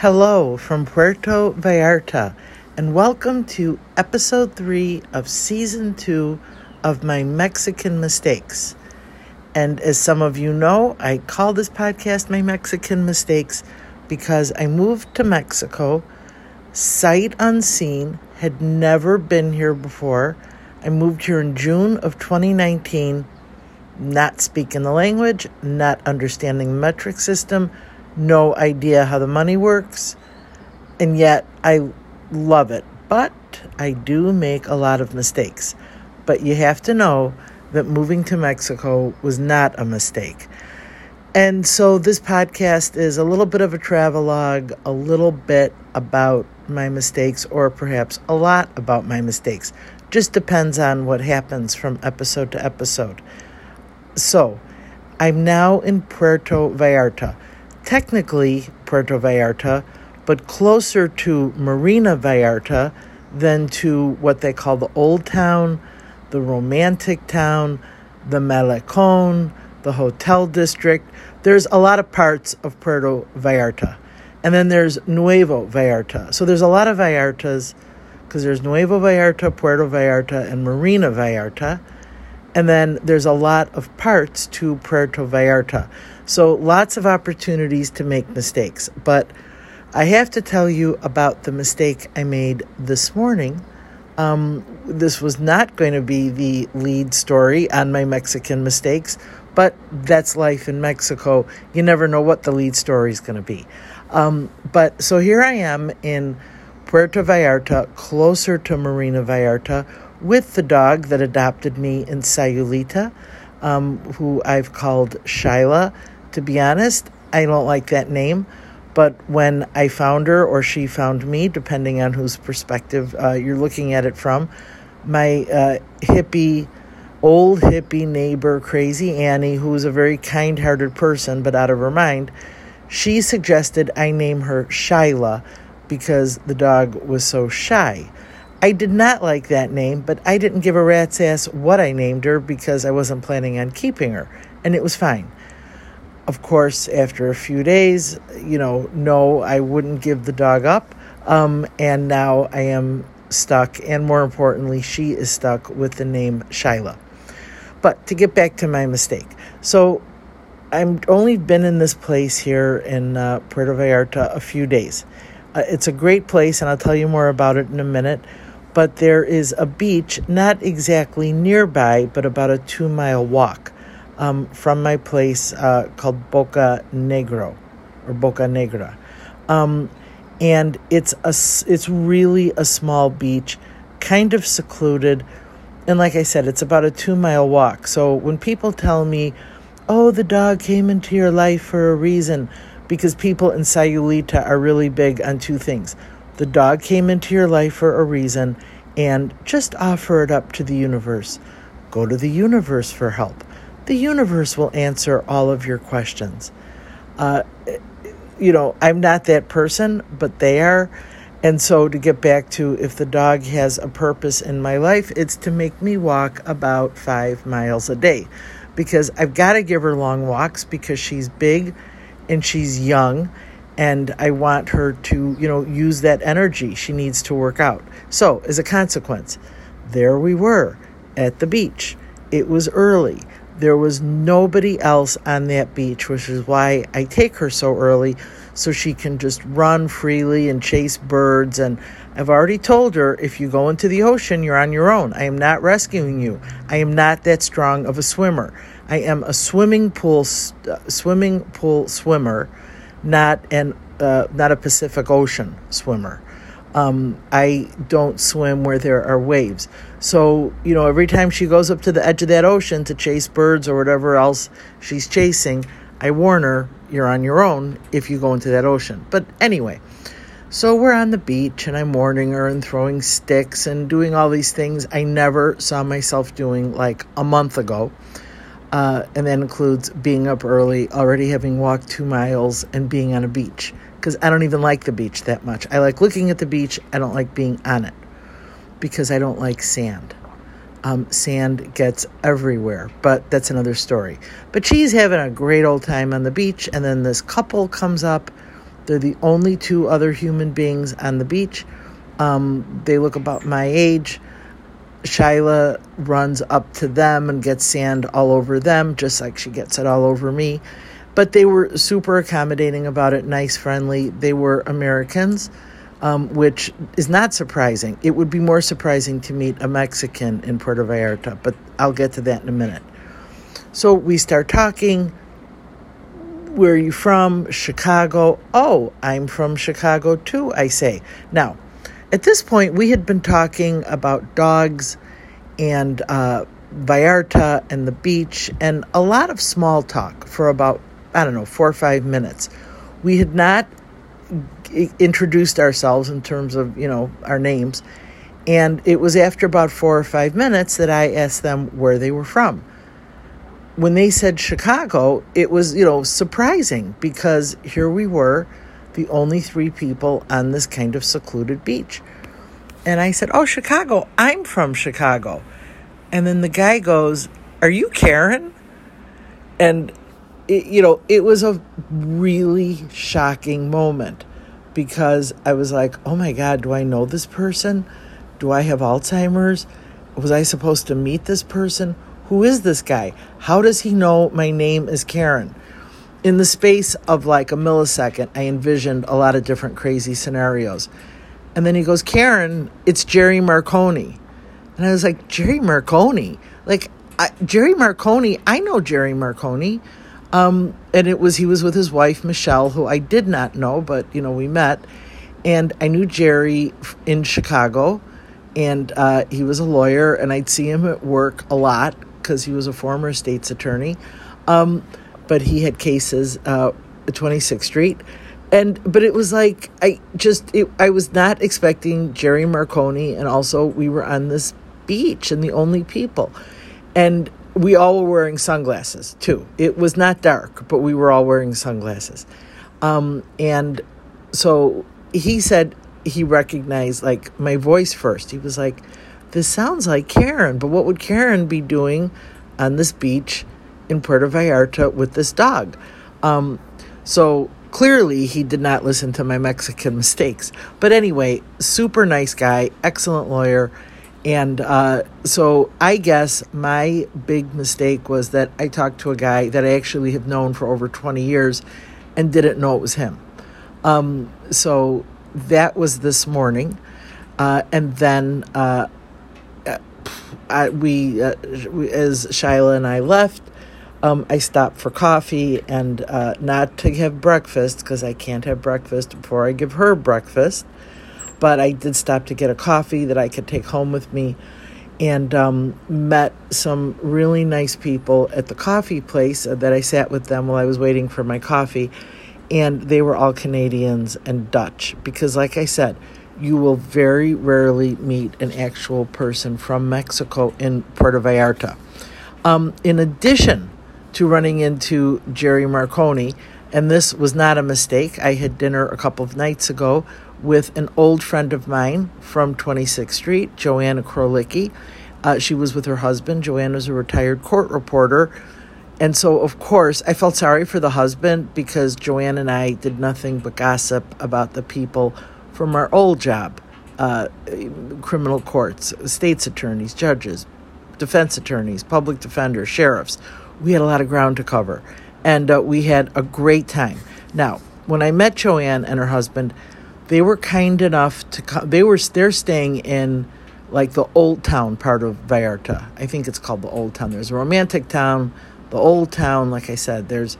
Hello from Puerto Vallarta, and welcome to episode three of season two of my Mexican mistakes. And as some of you know, I call this podcast My Mexican Mistakes because I moved to Mexico sight unseen, had never been here before. I moved here in June of 2019, not speaking the language, not understanding the metric system, no idea how the money works, and yet I love it. But I do make a lot of mistakes. But you have to know that moving to Mexico was not a mistake. And so this podcast is a little bit of a travelogue, a little bit about my mistakes, or perhaps a lot about my mistakes. Just depends on what happens from episode to episode. So, I'm now in Puerto Vallarta. Technically, Puerto Vallarta, but closer to Marina Vallarta than to what they call the Old Town, the Romantic Town, the Malecon, the Hotel District. There's a lot of parts of Puerto Vallarta. And then there's Nuevo Vallarta. So there's a lot of Vallartas because there's Nuevo Vallarta, Puerto Vallarta, and Marina Vallarta. And then there's a lot of parts to Puerto Vallarta. So lots of opportunities to make mistakes. But I have to tell you about the mistake I made this morning. Um, this was not going to be the lead story on my Mexican mistakes, but that's life in Mexico. You never know what the lead story is going to be. Um, but so here I am in Puerto Vallarta, closer to Marina Vallarta, with the dog that adopted me in Sayulita, um, who I've called Shyla. To be honest, I don't like that name, but when I found her or she found me, depending on whose perspective uh, you're looking at it from, my uh, hippie old hippie neighbor, Crazy Annie, who was a very kind hearted person but out of her mind, she suggested I name her Shyla because the dog was so shy. I did not like that name, but I didn't give a rat's ass what I named her because I wasn't planning on keeping her, and it was fine. Of course, after a few days, you know, no, I wouldn't give the dog up, um, and now I am stuck, and more importantly, she is stuck with the name Shyla. But to get back to my mistake. So I've only been in this place here in uh, Puerto Vallarta a few days. Uh, it's a great place, and I'll tell you more about it in a minute. But there is a beach not exactly nearby, but about a two mile walk um, from my place uh, called Boca Negro or Boca Negra. Um, and it's a it's really a small beach, kind of secluded and like I said, it's about a two mile walk. So when people tell me, oh, the dog came into your life for a reason, because people in Sayulita are really big on two things. The dog came into your life for a reason, and just offer it up to the universe. Go to the universe for help. The universe will answer all of your questions. Uh, you know, I'm not that person, but they are. And so, to get back to if the dog has a purpose in my life, it's to make me walk about five miles a day because I've got to give her long walks because she's big and she's young and I want her to, you know, use that energy. She needs to work out. So, as a consequence, there we were at the beach. It was early. There was nobody else on that beach, which is why I take her so early so she can just run freely and chase birds. And I've already told her if you go into the ocean, you're on your own. I am not rescuing you. I am not that strong of a swimmer. I am a swimming pool uh, swimming pool swimmer, not an uh, not a Pacific Ocean swimmer. Um, I don't swim where there are waves. So, you know, every time she goes up to the edge of that ocean to chase birds or whatever else she's chasing, I warn her, you're on your own if you go into that ocean. But anyway, so we're on the beach and I'm warning her and throwing sticks and doing all these things I never saw myself doing like a month ago. Uh, and that includes being up early, already having walked two miles, and being on a beach. Because I don't even like the beach that much. I like looking at the beach, I don't like being on it because I don't like sand um, sand gets everywhere, but that's another story. But she's having a great old time on the beach, and then this couple comes up They're the only two other human beings on the beach. Um, they look about my age. Shyla runs up to them and gets sand all over them, just like she gets it all over me. But they were super accommodating about it, nice, friendly. They were Americans, um, which is not surprising. It would be more surprising to meet a Mexican in Puerto Vallarta, but I'll get to that in a minute. So we start talking. Where are you from? Chicago. Oh, I'm from Chicago too, I say. Now, at this point, we had been talking about dogs and uh, Vallarta and the beach and a lot of small talk for about, I don't know, four or five minutes. We had not introduced ourselves in terms of, you know, our names. And it was after about four or five minutes that I asked them where they were from. When they said Chicago, it was, you know, surprising because here we were the only three people on this kind of secluded beach. And I said, Oh, Chicago, I'm from Chicago. And then the guy goes, Are you Karen? And, it, you know, it was a really shocking moment because I was like, Oh my God, do I know this person? Do I have Alzheimer's? Was I supposed to meet this person? Who is this guy? How does he know my name is Karen? in the space of like a millisecond, I envisioned a lot of different crazy scenarios. And then he goes, Karen, it's Jerry Marconi. And I was like, Jerry Marconi? Like, I, Jerry Marconi, I know Jerry Marconi. Um, and it was, he was with his wife, Michelle, who I did not know, but, you know, we met. And I knew Jerry in Chicago, and uh, he was a lawyer, and I'd see him at work a lot because he was a former state's attorney. Um, but he had cases uh, at 26th Street. And but it was like I just it, I was not expecting Jerry Marconi, and also we were on this beach and the only people, and we all were wearing sunglasses too. It was not dark, but we were all wearing sunglasses, um, and so he said he recognized like my voice first. He was like, "This sounds like Karen, but what would Karen be doing on this beach in Puerto Vallarta with this dog. Um, so clearly he did not listen to my Mexican mistakes. But anyway, super nice guy, excellent lawyer. And uh, so I guess my big mistake was that I talked to a guy that I actually have known for over 20 years and didn't know it was him. Um, so that was this morning. Uh, and then uh, I, we, uh, we, as Shyla and I left, um, I stopped for coffee and uh, not to have breakfast because I can't have breakfast before I give her breakfast. But I did stop to get a coffee that I could take home with me and um, met some really nice people at the coffee place that I sat with them while I was waiting for my coffee. And they were all Canadians and Dutch because, like I said, you will very rarely meet an actual person from Mexico in Puerto Vallarta. Um, in addition to running into Jerry Marconi. And this was not a mistake. I had dinner a couple of nights ago with an old friend of mine from 26th Street, Joanna Krolicki. Uh, she was with her husband. Joanna's a retired court reporter. And so, of course, I felt sorry for the husband because Joanne and I did nothing but gossip about the people from our old job uh, criminal courts, state's attorneys, judges, defense attorneys, public defenders, sheriffs we had a lot of ground to cover, and uh, we had a great time. Now, when I met Joanne and her husband, they were kind enough to. They were they're staying in like the old town part of Vallarta. I think it's called the old town. There's a romantic town, the old town. Like I said, there's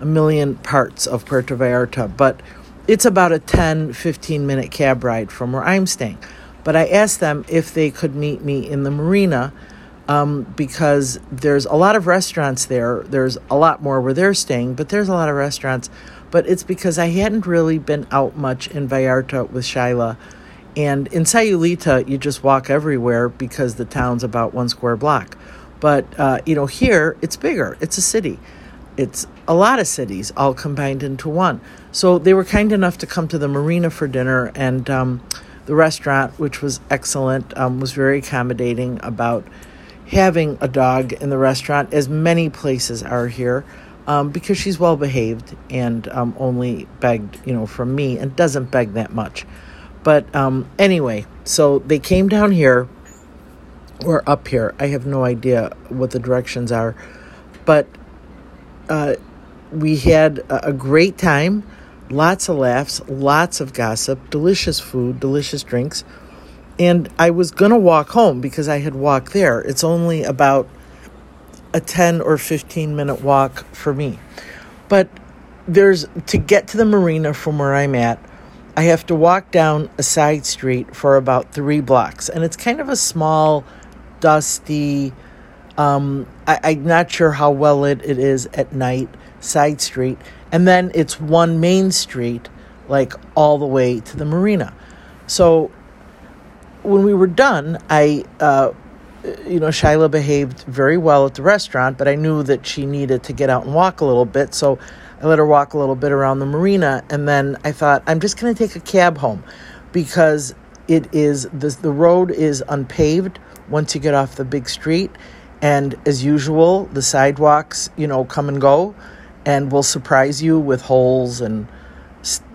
a million parts of Puerto Vallarta, but it's about a 10, 15 minute cab ride from where I'm staying. But I asked them if they could meet me in the marina um, because there's a lot of restaurants there. There's a lot more where they're staying, but there's a lot of restaurants. But it's because I hadn't really been out much in Vallarta with Shyla. And in Sayulita, you just walk everywhere because the town's about one square block. But, uh, you know, here it's bigger, it's a city. It's a lot of cities all combined into one. So they were kind enough to come to the marina for dinner, and um, the restaurant, which was excellent, um, was very accommodating about having a dog in the restaurant, as many places are here. Um, because she's well behaved and um, only begged, you know, from me and doesn't beg that much. But um, anyway, so they came down here or up here. I have no idea what the directions are, but uh, we had a great time. Lots of laughs, lots of gossip, delicious food, delicious drinks. And I was going to walk home because I had walked there. It's only about a 10 or 15 minute walk for me. But there's to get to the marina from where I'm at, I have to walk down a side street for about three blocks. And it's kind of a small, dusty, um, I, am not sure how well lit it is at night, side street. And then it's one main street, like all the way to the marina. So when we were done, I uh, you know, Shyla behaved very well at the restaurant, but I knew that she needed to get out and walk a little bit. So I let her walk a little bit around the marina. And then I thought, I'm just going to take a cab home because it is the, the road is unpaved once you get off the big street. And as usual, the sidewalks, you know, come and go and will surprise you with holes and,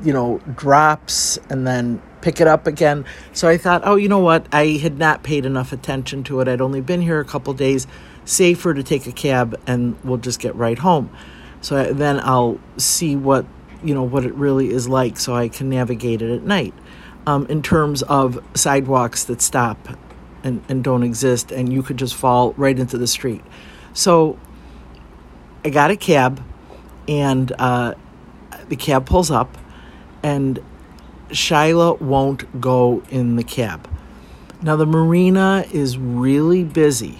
you know, drops and then pick it up again. So I thought, oh, you know what? I had not paid enough attention to it. I'd only been here a couple days. Safer to take a cab and we'll just get right home. So I, then I'll see what you know what it really is like, so I can navigate it at night. Um, in terms of sidewalks that stop and, and don't exist, and you could just fall right into the street. So I got a cab, and uh, the cab pulls up, and Shyla won't go in the cab. Now, the marina is really busy.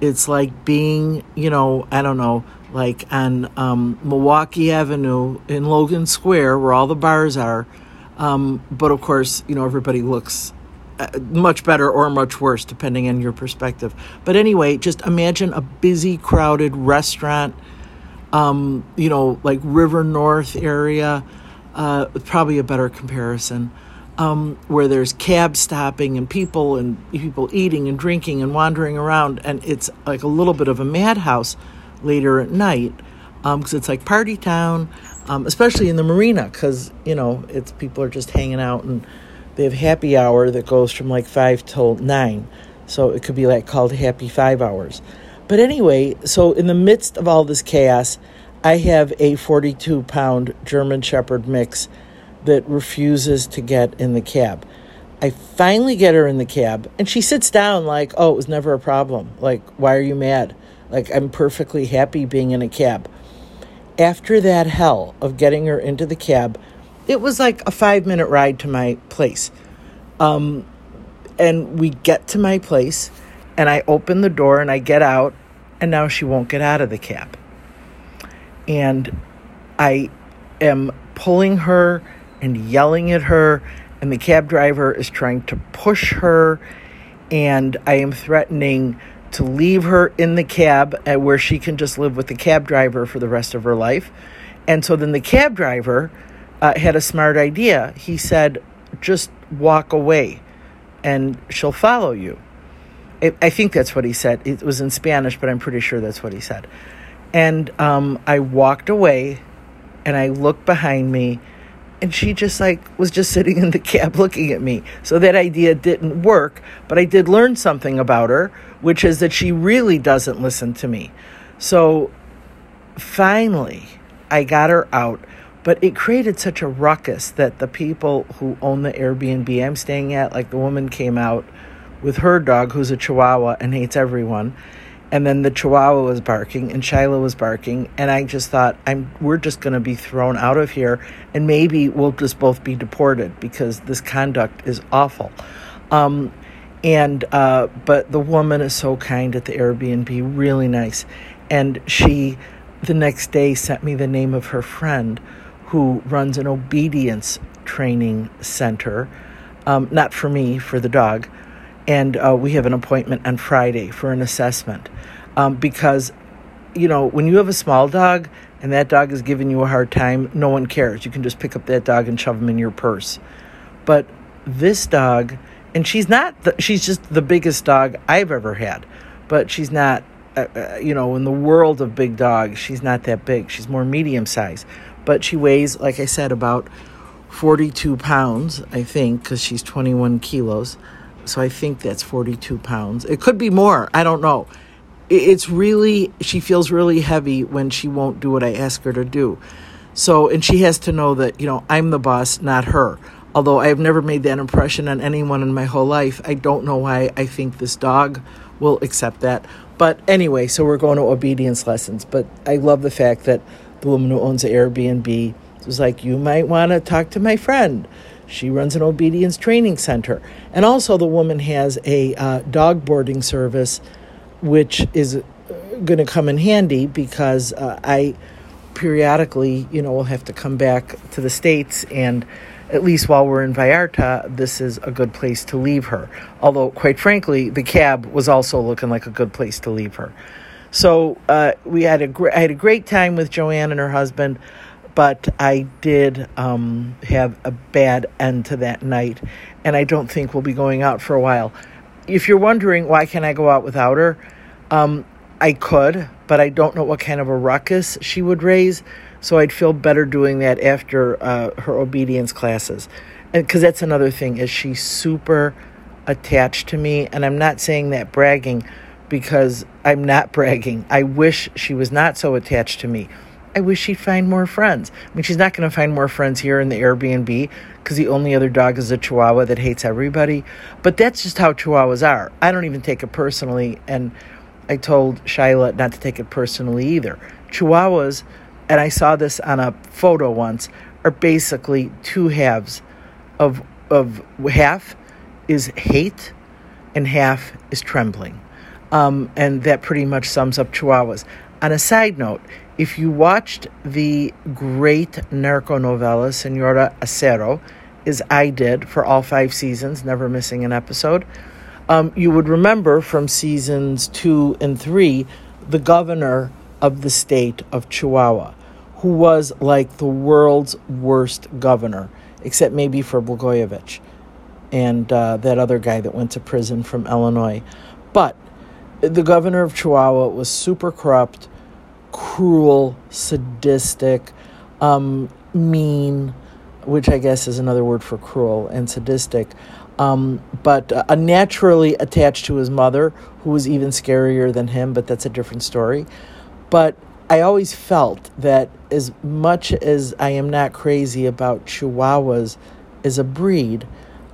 It's like being, you know, I don't know, like on um, Milwaukee Avenue in Logan Square where all the bars are. Um, but of course, you know, everybody looks uh, much better or much worse depending on your perspective. But anyway, just imagine a busy, crowded restaurant, um, you know, like River North area uh, probably a better comparison, um, where there's cab stopping and people and people eating and drinking and wandering around, and it's like a little bit of a madhouse later at night because um, it's like party town, um, especially in the marina because you know it's people are just hanging out and they have happy hour that goes from like five till nine, so it could be like called happy five hours. But anyway, so in the midst of all this chaos, I have a 42 pound German Shepherd mix that refuses to get in the cab. I finally get her in the cab and she sits down like, oh, it was never a problem. Like, why are you mad? Like, I'm perfectly happy being in a cab. After that hell of getting her into the cab, it was like a five minute ride to my place. Um, and we get to my place and I open the door and I get out, and now she won't get out of the cab and I am pulling her and yelling at her, and the cab driver is trying to push her, and I am threatening to leave her in the cab where she can just live with the cab driver for the rest of her life. And so then the cab driver uh, had a smart idea. He said, just walk away and she'll follow you. I think that's what he said. It was in Spanish, but I'm pretty sure that's what he said. And um, I walked away and I looked behind me and she just like was just sitting in the cab looking at me. So that idea didn't work, but I did learn something about her, which is that she really doesn't listen to me. So finally, I got her out, but it created such a ruckus that the people who own the Airbnb I'm staying at, like the woman came out with her dog who's a chihuahua and hates everyone and then the chihuahua was barking and Shyla was barking. And I just thought I'm we're just going to be thrown out of here and maybe we'll just both be deported because this conduct is awful. Um, and uh, but the woman is so kind at the Airbnb, really nice, and she the next day sent me the name of her friend who runs an obedience training center, um, not for me, for the dog. And uh, we have an appointment on Friday for an assessment um, because you know when you have a small dog and that dog is giving you a hard time, no one cares. You can just pick up that dog and shove him in your purse. But this dog, and she's not, the, she's just the biggest dog I've ever had, but she's not uh, uh, you know, in the world of big dogs, she's not that big. She's more medium size. But she weighs, like I said, about 42 pounds, I think, because she's 21 kilos. So I think that's 42 pounds. It could be more. I don't know. It's really, she feels really heavy when she won't do what I ask her to do. So, and she has to know that, you know, I'm the boss, not her. Although I have never made that impression on anyone in my whole life, I don't know why I think this dog will accept that. But anyway, so we're going to obedience lessons. But I love the fact that the woman who owns the Airbnb was like, You might want to talk to my friend. She runs an obedience training center. And also, the woman has a uh, dog boarding service, which is uh, going to come in handy because uh, I periodically, you know, will have to come back to the States and at least while we're in Vallarta, this is a good place to leave her. Although, quite frankly, the cab was also looking like a good place to leave her. So uh, we had a gr- I had a great time with Joanne and her husband, but I did um, have a bad end to that night, and I don't think we'll be going out for a while. If you're wondering why can't I go out without her, um, I could, but I don't know what kind of a ruckus she would raise. So I'd feel better doing that after uh, her obedience classes. Because that's another thing, is she's super attached to me. And I'm not saying that bragging because I'm not bragging. I wish she was not so attached to me. I wish she'd find more friends. I mean, she's not going to find more friends here in the Airbnb because the only other dog is a Chihuahua that hates everybody. But that's just how Chihuahuas are. I don't even take it personally. And I told Shyla not to take it personally either. Chihuahuas and I saw this on a photo once, are basically two halves of of half is hate and half is trembling. Um, and that pretty much sums up Chihuahuas. On a side note, if you watched the great narco novella Senora Acero, as I did for all five seasons, never missing an episode, um, you would remember from seasons two and three the governor of the state of Chihuahua who was like the world's worst governor, except maybe for Blagojevich and uh, that other guy that went to prison from Illinois. But the governor of Chihuahua was super corrupt, cruel, sadistic, um, mean, which I guess is another word for cruel and sadistic. Um, but uh, naturally attached to his mother, who was even scarier than him, but that's a different story. But I always felt that as much as I am not crazy about Chihuahuas as a breed,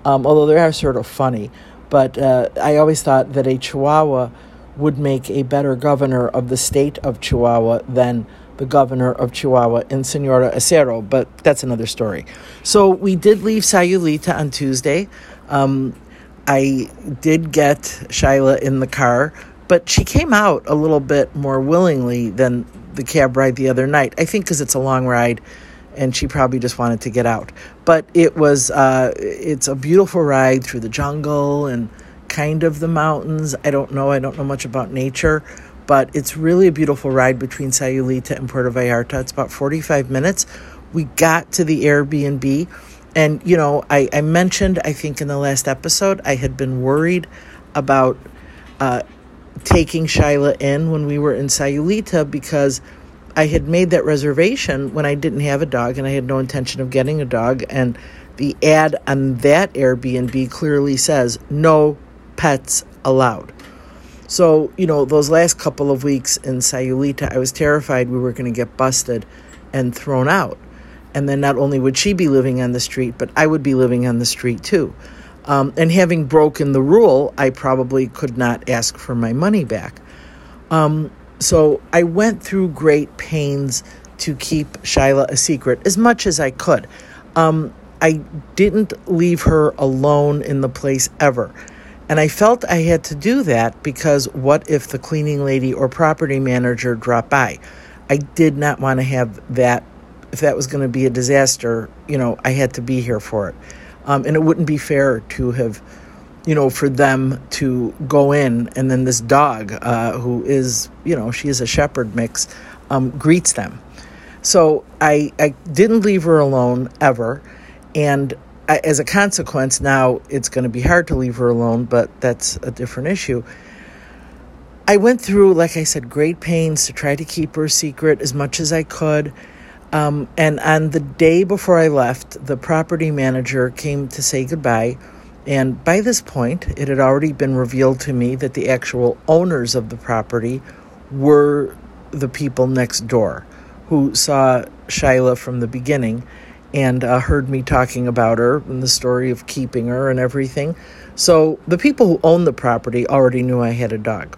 um, although they are sort of funny, but uh, I always thought that a Chihuahua would make a better governor of the state of Chihuahua than the governor of Chihuahua in Senora Acero, but that's another story. So we did leave Sayulita on Tuesday. Um, I did get Shyla in the car, but she came out a little bit more willingly than the cab ride the other night. I think because it's a long ride, and she probably just wanted to get out. But it was uh, it's a beautiful ride through the jungle and kind of the mountains. I don't know. I don't know much about nature, but it's really a beautiful ride between Sayulita and Puerto Vallarta. It's about 45 minutes. We got to the Airbnb, and you know, I, I mentioned, I think in the last episode, I had been worried about uh, taking Shyla in when we were in Sayulita because I had made that reservation when I didn't have a dog and I had no intention of getting a dog. And the ad on that Airbnb clearly says no pets allowed. So, you know, those last couple of weeks in Sayulita, I was terrified we were going to get busted and thrown out. And then not only would she be living on the street, but I would be living on the street too. Um, and having broken the rule, I probably could not ask for my money back. Um, so I went through great pains to keep Shyla a secret as much as I could. Um, I didn't leave her alone in the place ever. And I felt I had to do that because what if the cleaning lady or property manager dropped by? I did not want to have that. If that was going to be a disaster, you know, I had to be here for it. Um, and it wouldn't be fair to have, you know, for them to go in and then this dog, uh, who is, you know, she is a shepherd mix, um, greets them. So I, I didn't leave her alone ever. And as a consequence, now it's going to be hard to leave her alone, but that's a different issue. I went through, like I said, great pains to try to keep her secret as much as I could. Um, and on the day before I left, the property manager came to say goodbye. And by this point, it had already been revealed to me that the actual owners of the property were the people next door who saw Shyla from the beginning and uh, heard me talking about her and the story of keeping her and everything. So the people who owned the property already knew I had a dog.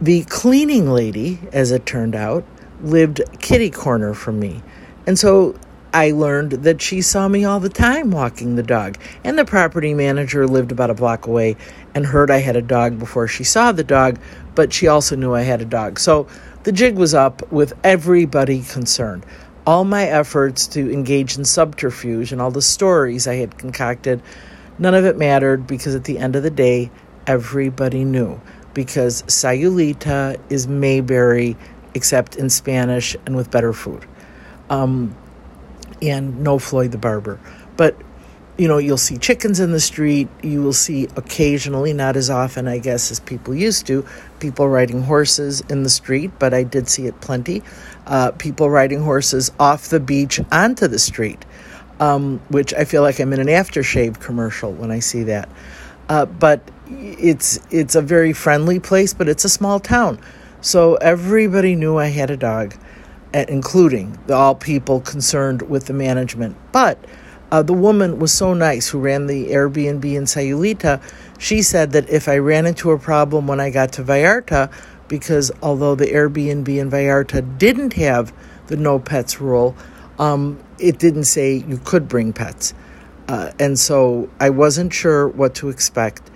The cleaning lady, as it turned out, lived kitty corner from me. And so I learned that she saw me all the time walking the dog. And the property manager lived about a block away and heard I had a dog before she saw the dog, but she also knew I had a dog. So the jig was up with everybody concerned. All my efforts to engage in subterfuge and all the stories I had concocted, none of it mattered because at the end of the day, everybody knew. Because Sayulita is Mayberry except in Spanish and with better food. Um, and no Floyd the Barber. But, you know, you'll see chickens in the street. You will see occasionally, not as often, I guess, as people used to, people riding horses in the street, but I did see it plenty. Uh, people riding horses off the beach onto the street, um, which I feel like I'm in an aftershave commercial when I see that. Uh, but it's it's a very friendly place, but it's a small town. So everybody knew I had a dog, including all people concerned with the management. But uh, the woman was so nice who ran the Airbnb in Sayulita. She said that if I ran into a problem when I got to Vallarta, because although the Airbnb in Vallarta didn't have the no pets rule, um, it didn't say you could bring pets. Uh, and so I wasn't sure what to expect,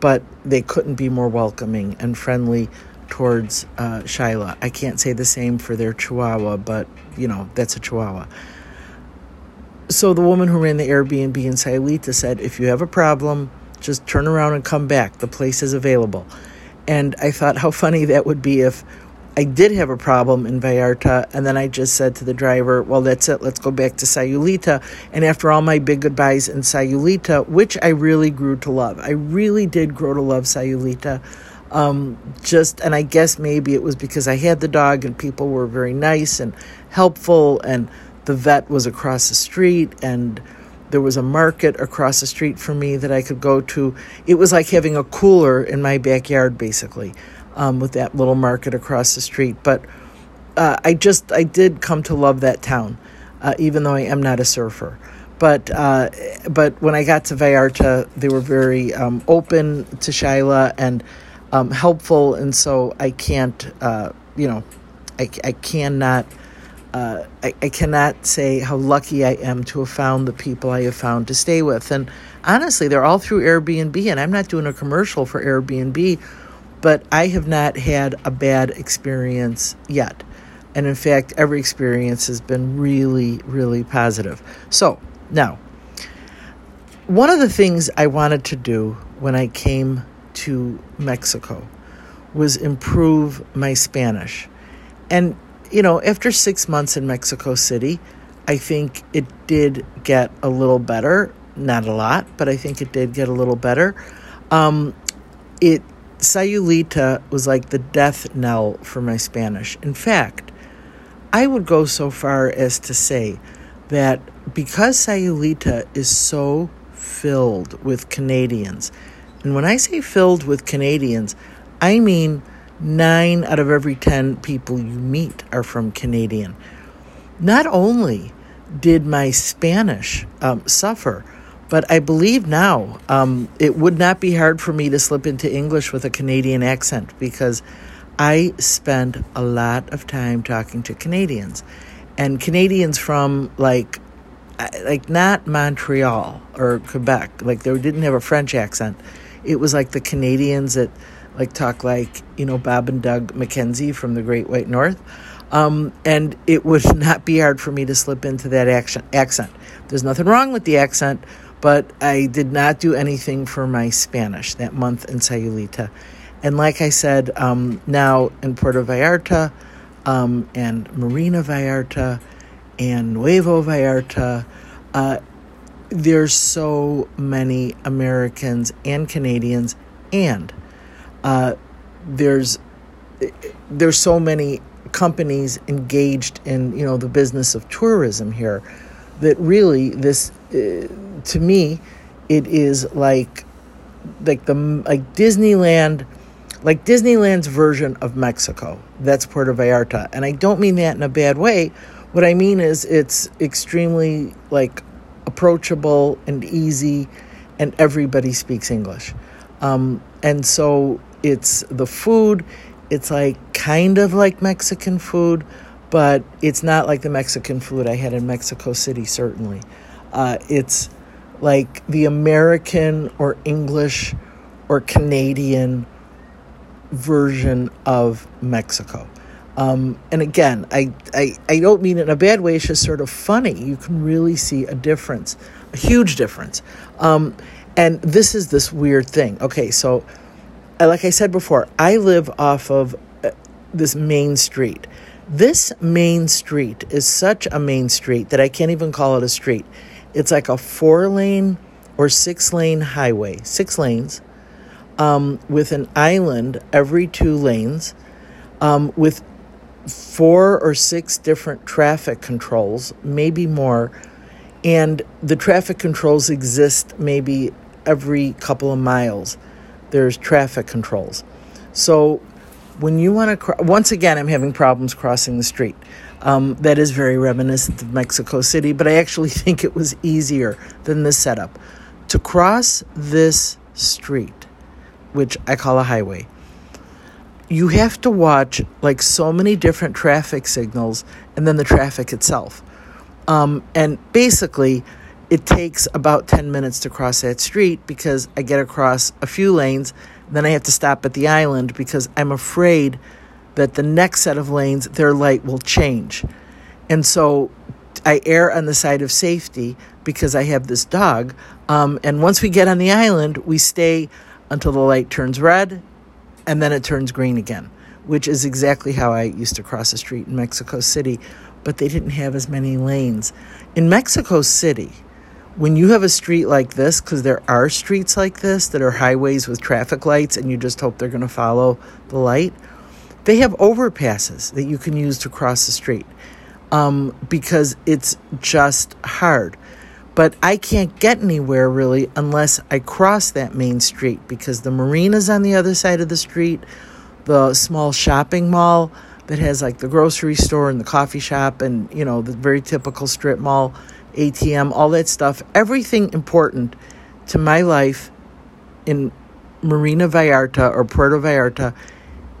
but they couldn't be more welcoming and friendly towards uh, Shyla. I can't say the same for their Chihuahua, but you know, that's a Chihuahua. So the woman who ran the Airbnb in Sayulita said, if you have a problem, just turn around and come back. The place is available. And I thought how funny that would be if I did have a problem in Vallarta, and then I just said to the driver, Well, that's it, let's go back to Sayulita. And after all my big goodbyes in Sayulita, which I really grew to love, I really did grow to love Sayulita. Um, just, and I guess maybe it was because I had the dog and people were very nice and helpful, and the vet was across the street, and there was a market across the street from me that I could go to. It was like having a cooler in my backyard, basically, um, with that little market across the street. But uh, I just, I did come to love that town, uh, even though I am not a surfer but uh, but when I got to Vallarta, they were very um, open to Shyla, and um, helpful, and so I can't, uh, you know, I, I cannot, uh, I, I cannot say how lucky I am to have found the people I have found to stay with. And honestly, they're all through Airbnb, and I'm not doing a commercial for Airbnb, but I have not had a bad experience yet. And in fact, every experience has been really, really positive. So now, one of the things I wanted to do when I came to Mexico was improve my Spanish. And, you know, after six months in Mexico City, I think it did get a little better. Not a lot, but I think it did get a little better. Um, it Sayulita was like the death knell for my Spanish. In fact, I would go so far as to say that because Sayulita is so filled with Canadians, and when I say filled with Canadians, I mean nine out of every 10 people you meet are from Canadian. Not only did my Spanish um, suffer, but I believe now um, it would not be hard for me to slip into English with a Canadian accent because I spend a lot of time talking to Canadians. And Canadians from like like not Montreal or Quebec, like they didn't have a French accent it was like the Canadians that like talk like you know Bob and Doug McKenzie from the Great White North, um, and it would not be hard for me to slip into that action, accent. There's nothing wrong with the accent, but I did not do anything for my Spanish that month in Sayulita. And like I said, um, now in Puerto Vallarta um, and Marina Vallarta and Nuevo Vallarta, uh, there's so many Americans and Canadians, and uh, there's there's so many companies engaged in you know the business of tourism here that really this uh, to me it is like like the like Disneyland like Disneyland's version of Mexico. That's Puerto Vallarta. And I don't mean that in a bad way. What I mean is it's extremely like approachable and easy and everybody speaks English. Um, and so it's the food, it's like kind of like Mexican food, but it's not like the Mexican food I had in Mexico City, certainly. Uh, it's like the American or English or Canadian version of Mexico. Um, and again, I, I, I don't mean it in a bad way, it's just sort of funny. You can really see a difference, a huge difference. Um, and this is this weird thing. Okay, so like I said before, I live off of uh, this main street. This main street is such a main street that I can't even call it a street. It's like a four lane or six lane highway, six lanes, um, with an island every two lanes, um, with four or six different traffic controls, maybe more. And the traffic controls exist maybe every couple of miles. There's traffic controls. So when you want to, cro- once again, I'm having problems crossing the street. Um, that is very reminiscent of Mexico City, but I actually think it was easier than this setup. To cross this street, which I call a highway, you have to watch like so many different traffic signals and then the traffic itself. Um, and basically, it takes about 10 minutes to cross that street because I get across a few lanes then I have to stop at the island because I'm afraid that the next set of lanes, their light will change. And so I err on the side of safety because I have this dog. Um, and once we get on the island, we stay until the light turns red and then it turns green again, which is exactly how I used to cross the street in Mexico City. But they didn't have as many lanes. In Mexico City, when you have a street like this, because there are streets like this that are highways with traffic lights and you just hope they're going to follow the light, they have overpasses that you can use to cross the street um, because it's just hard. But I can't get anywhere really unless I cross that main street because the marina's on the other side of the street, the small shopping mall that has like the grocery store and the coffee shop and, you know, the very typical strip mall ATM, all that stuff, everything important to my life in Marina Vallarta or Puerto Vallarta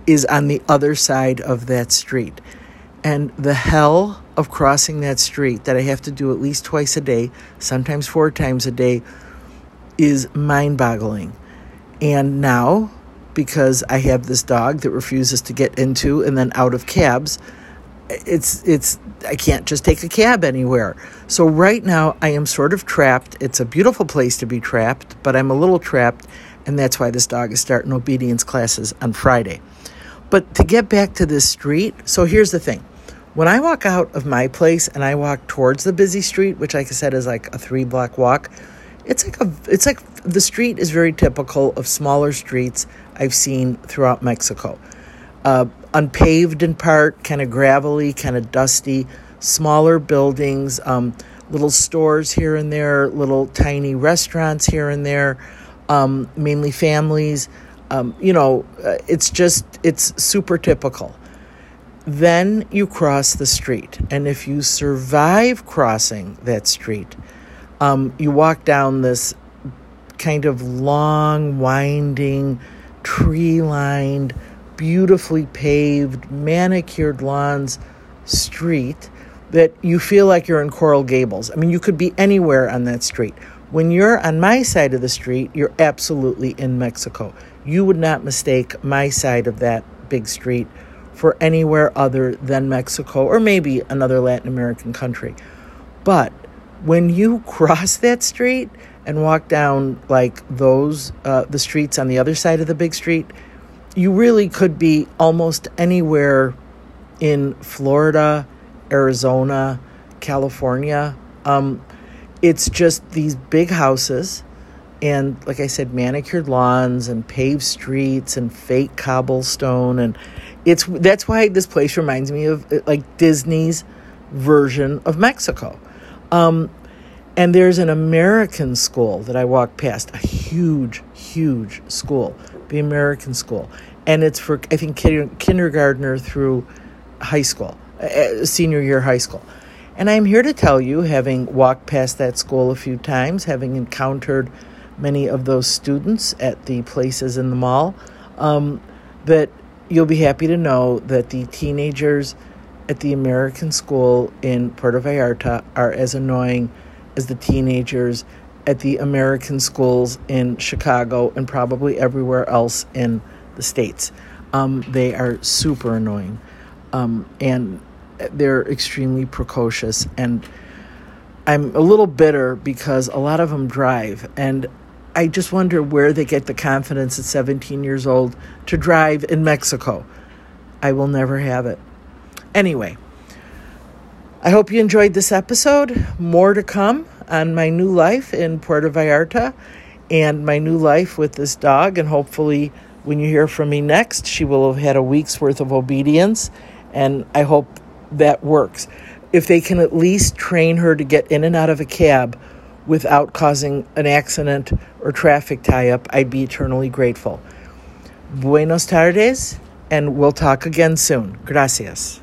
is on the other side of that street. And the hell of crossing that street that I have to do at least twice a day, sometimes four times a day, is mind boggling. And now, because I have this dog that refuses to get into and then out of cabs, it's it's I can't just take a cab anywhere. So right now I am sort of trapped. It's a beautiful place to be trapped, but I'm a little trapped, and that's why this dog is starting obedience classes on Friday. But to get back to this street, so here's the thing. When I walk out of my place and I walk towards the busy street, which like I said is like a 3 block walk, it's like a it's like the street is very typical of smaller streets I've seen throughout Mexico. Uh, unpaved in part, kind of gravelly, kind of dusty, smaller buildings, um, little stores here and there, little tiny restaurants here and there, um, mainly families. Um, you know, uh, it's just, it's super typical. Then you cross the street, and if you survive crossing that street, um, you walk down this kind of long, winding, tree lined, beautifully paved, manicured lawns street that you feel like you're in Coral Gables. I mean, you could be anywhere on that street. When you're on my side of the street, you're absolutely in Mexico. You would not mistake my side of that big street for anywhere other than Mexico or maybe another Latin American country. But when you cross that street and walk down like those, uh, the streets on the other side of the big street, you really could be almost anywhere in Florida, Arizona, California. Um, it's just these big houses and like I said, manicured lawns and paved streets and fake cobblestone, and it's that's why this place reminds me of like Disney's version of Mexico. Um, and there's an American school that I walked past, a huge, huge school, the American school, and it's for I think kindergartner through high school, uh, senior year high school. And I'm here to tell you, having walked past that school a few times, having encountered many of those students at the places in the mall, um, that you'll be happy to know that the teenagers at the American school in Puerto Vallarta are as annoying as the teenagers at the American schools in Chicago and probably everywhere else in the States. Um, they are super annoying um, and they're extremely precocious. And I'm a little bitter because a lot of them drive. And I just wonder where they get the confidence at 17 years old to drive in Mexico. I will never have it. Anyway, I hope you enjoyed this episode. More to come on my new life in Puerto Vallarta and my new life with this dog. And hopefully, when you hear from me next, she will have had a week's worth of obedience. And I hope that works. If they can at least train her to get in and out of a cab without causing an accident or traffic tie up, I'd be eternally grateful. Buenos tardes, and we'll talk again soon. Gracias.